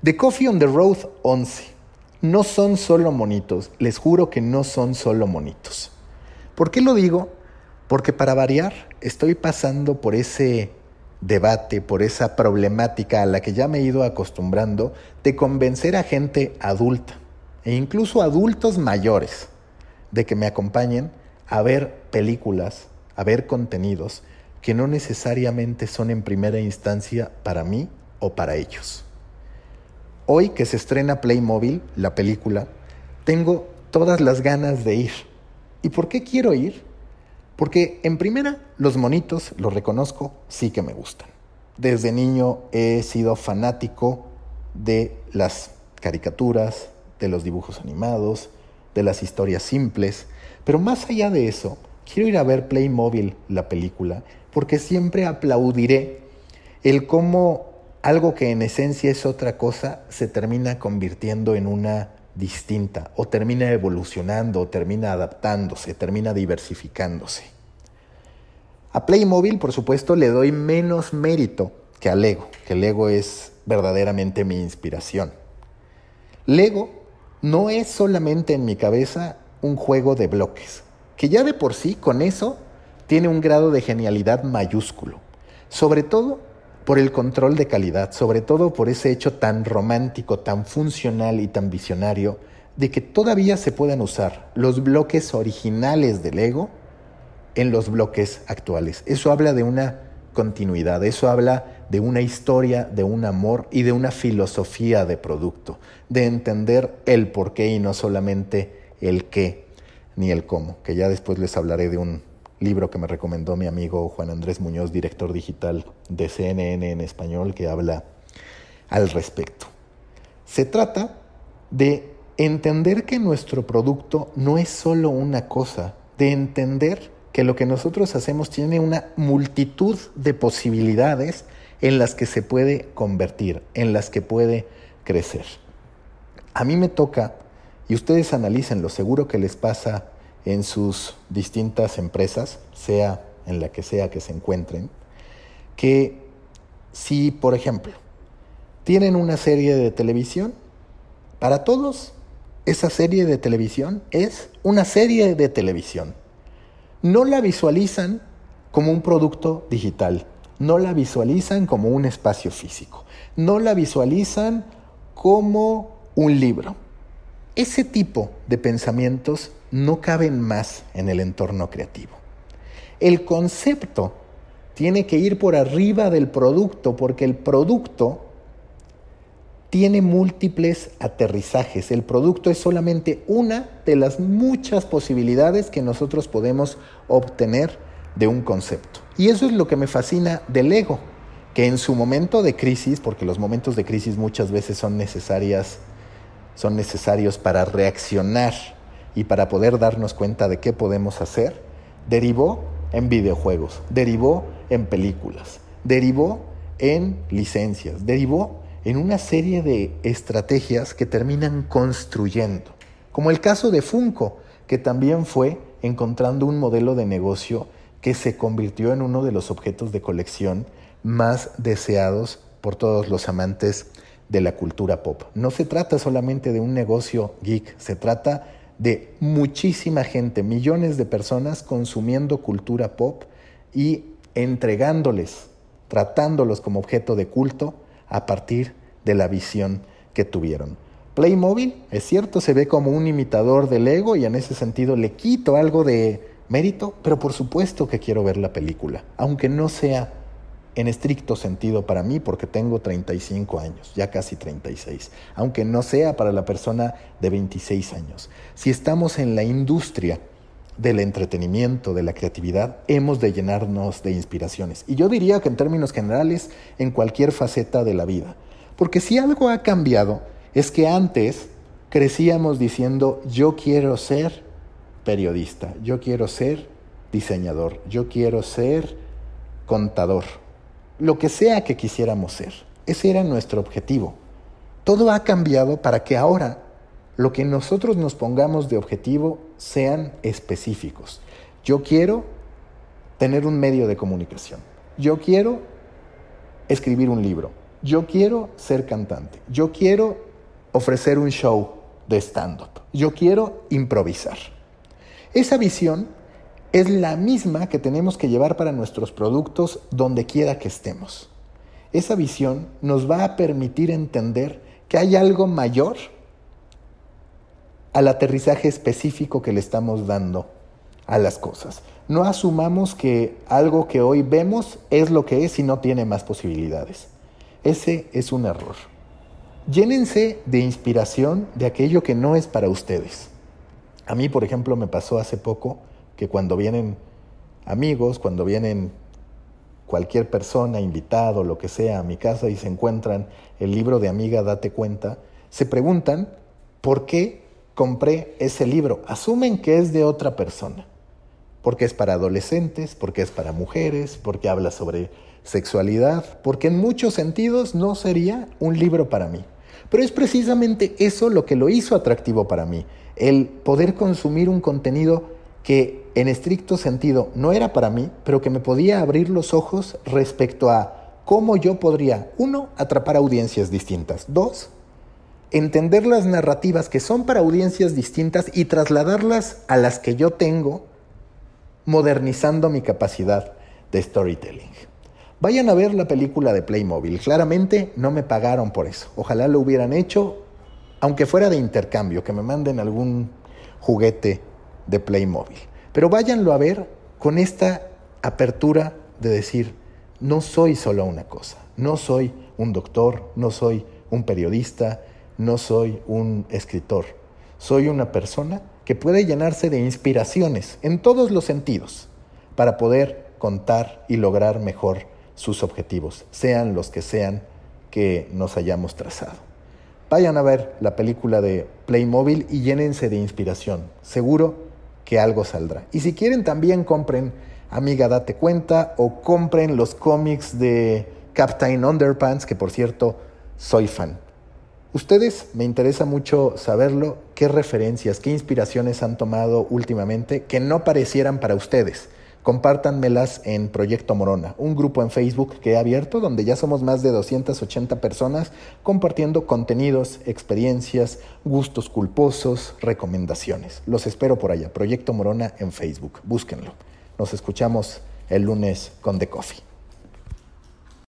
The Coffee on the Road 11. No son solo monitos, les juro que no son solo monitos. ¿Por qué lo digo? Porque para variar estoy pasando por ese debate, por esa problemática a la que ya me he ido acostumbrando de convencer a gente adulta e incluso adultos mayores de que me acompañen a ver películas, a ver contenidos que no necesariamente son en primera instancia para mí o para ellos. Hoy que se estrena Playmobil, la película, tengo todas las ganas de ir. ¿Y por qué quiero ir? Porque en primera, los monitos, los reconozco, sí que me gustan. Desde niño he sido fanático de las caricaturas, de los dibujos animados, de las historias simples, pero más allá de eso, quiero ir a ver Playmobil, la película, porque siempre aplaudiré el cómo algo que en esencia es otra cosa se termina convirtiendo en una distinta o termina evolucionando o termina adaptándose, termina diversificándose. A Playmobil, por supuesto, le doy menos mérito que a Lego, que Lego es verdaderamente mi inspiración. Lego no es solamente en mi cabeza un juego de bloques, que ya de por sí con eso tiene un grado de genialidad mayúsculo, sobre todo por el control de calidad, sobre todo por ese hecho tan romántico, tan funcional y tan visionario de que todavía se puedan usar los bloques originales del Lego en los bloques actuales. Eso habla de una continuidad, eso habla de una historia, de un amor y de una filosofía de producto, de entender el por qué y no solamente el qué ni el cómo, que ya después les hablaré de un libro que me recomendó mi amigo Juan Andrés Muñoz, director digital de CNN en español, que habla al respecto. Se trata de entender que nuestro producto no es solo una cosa, de entender que lo que nosotros hacemos tiene una multitud de posibilidades en las que se puede convertir, en las que puede crecer. A mí me toca, y ustedes analícenlo, seguro que les pasa en sus distintas empresas, sea en la que sea que se encuentren, que si, por ejemplo, tienen una serie de televisión, para todos esa serie de televisión es una serie de televisión. No la visualizan como un producto digital, no la visualizan como un espacio físico, no la visualizan como un libro. Ese tipo de pensamientos no caben más en el entorno creativo. El concepto tiene que ir por arriba del producto porque el producto tiene múltiples aterrizajes. El producto es solamente una de las muchas posibilidades que nosotros podemos obtener de un concepto. Y eso es lo que me fascina del ego, que en su momento de crisis, porque los momentos de crisis muchas veces son necesarias son necesarios para reaccionar y para poder darnos cuenta de qué podemos hacer, derivó en videojuegos, derivó en películas, derivó en licencias, derivó en una serie de estrategias que terminan construyendo, como el caso de Funko, que también fue encontrando un modelo de negocio que se convirtió en uno de los objetos de colección más deseados por todos los amantes de la cultura pop. No se trata solamente de un negocio geek, se trata de muchísima gente, millones de personas consumiendo cultura pop y entregándoles, tratándolos como objeto de culto a partir de la visión que tuvieron. Playmobil, es cierto, se ve como un imitador del ego y en ese sentido le quito algo de mérito, pero por supuesto que quiero ver la película, aunque no sea en estricto sentido para mí porque tengo 35 años, ya casi 36, aunque no sea para la persona de 26 años. Si estamos en la industria del entretenimiento, de la creatividad, hemos de llenarnos de inspiraciones. Y yo diría que en términos generales, en cualquier faceta de la vida. Porque si algo ha cambiado, es que antes crecíamos diciendo, yo quiero ser periodista, yo quiero ser diseñador, yo quiero ser contador lo que sea que quisiéramos ser. Ese era nuestro objetivo. Todo ha cambiado para que ahora lo que nosotros nos pongamos de objetivo sean específicos. Yo quiero tener un medio de comunicación. Yo quiero escribir un libro. yo quiero ser cantante, yo quiero ofrecer un show de stand-up, yo quiero improvisar. Esa visión es la misma que tenemos que llevar para nuestros productos donde quiera que estemos. Esa visión nos va a permitir entender que hay algo mayor al aterrizaje específico que le estamos dando a las cosas. No asumamos que algo que hoy vemos es lo que es y no tiene más posibilidades. Ese es un error. Llénense de inspiración de aquello que no es para ustedes. A mí, por ejemplo, me pasó hace poco que cuando vienen amigos, cuando vienen cualquier persona, invitado, lo que sea, a mi casa y se encuentran el libro de amiga, date cuenta, se preguntan por qué compré ese libro. Asumen que es de otra persona, porque es para adolescentes, porque es para mujeres, porque habla sobre sexualidad, porque en muchos sentidos no sería un libro para mí. Pero es precisamente eso lo que lo hizo atractivo para mí, el poder consumir un contenido que en estricto sentido no era para mí, pero que me podía abrir los ojos respecto a cómo yo podría, uno, atrapar audiencias distintas, dos, entender las narrativas que son para audiencias distintas y trasladarlas a las que yo tengo, modernizando mi capacidad de storytelling. Vayan a ver la película de Playmobil. Claramente no me pagaron por eso. Ojalá lo hubieran hecho, aunque fuera de intercambio, que me manden algún juguete de Playmobil. Pero váyanlo a ver con esta apertura de decir, no soy solo una cosa, no soy un doctor, no soy un periodista, no soy un escritor, soy una persona que puede llenarse de inspiraciones en todos los sentidos para poder contar y lograr mejor sus objetivos, sean los que sean que nos hayamos trazado. Vayan a ver la película de Playmobil y llénense de inspiración. Seguro que algo saldrá. Y si quieren también compren Amiga Date Cuenta o compren los cómics de Captain Underpants, que por cierto soy fan. Ustedes, me interesa mucho saberlo, qué referencias, qué inspiraciones han tomado últimamente que no parecieran para ustedes. Compártanmelas en Proyecto Morona, un grupo en Facebook que he abierto donde ya somos más de 280 personas compartiendo contenidos, experiencias, gustos culposos, recomendaciones. Los espero por allá, Proyecto Morona en Facebook, búsquenlo. Nos escuchamos el lunes con The Coffee.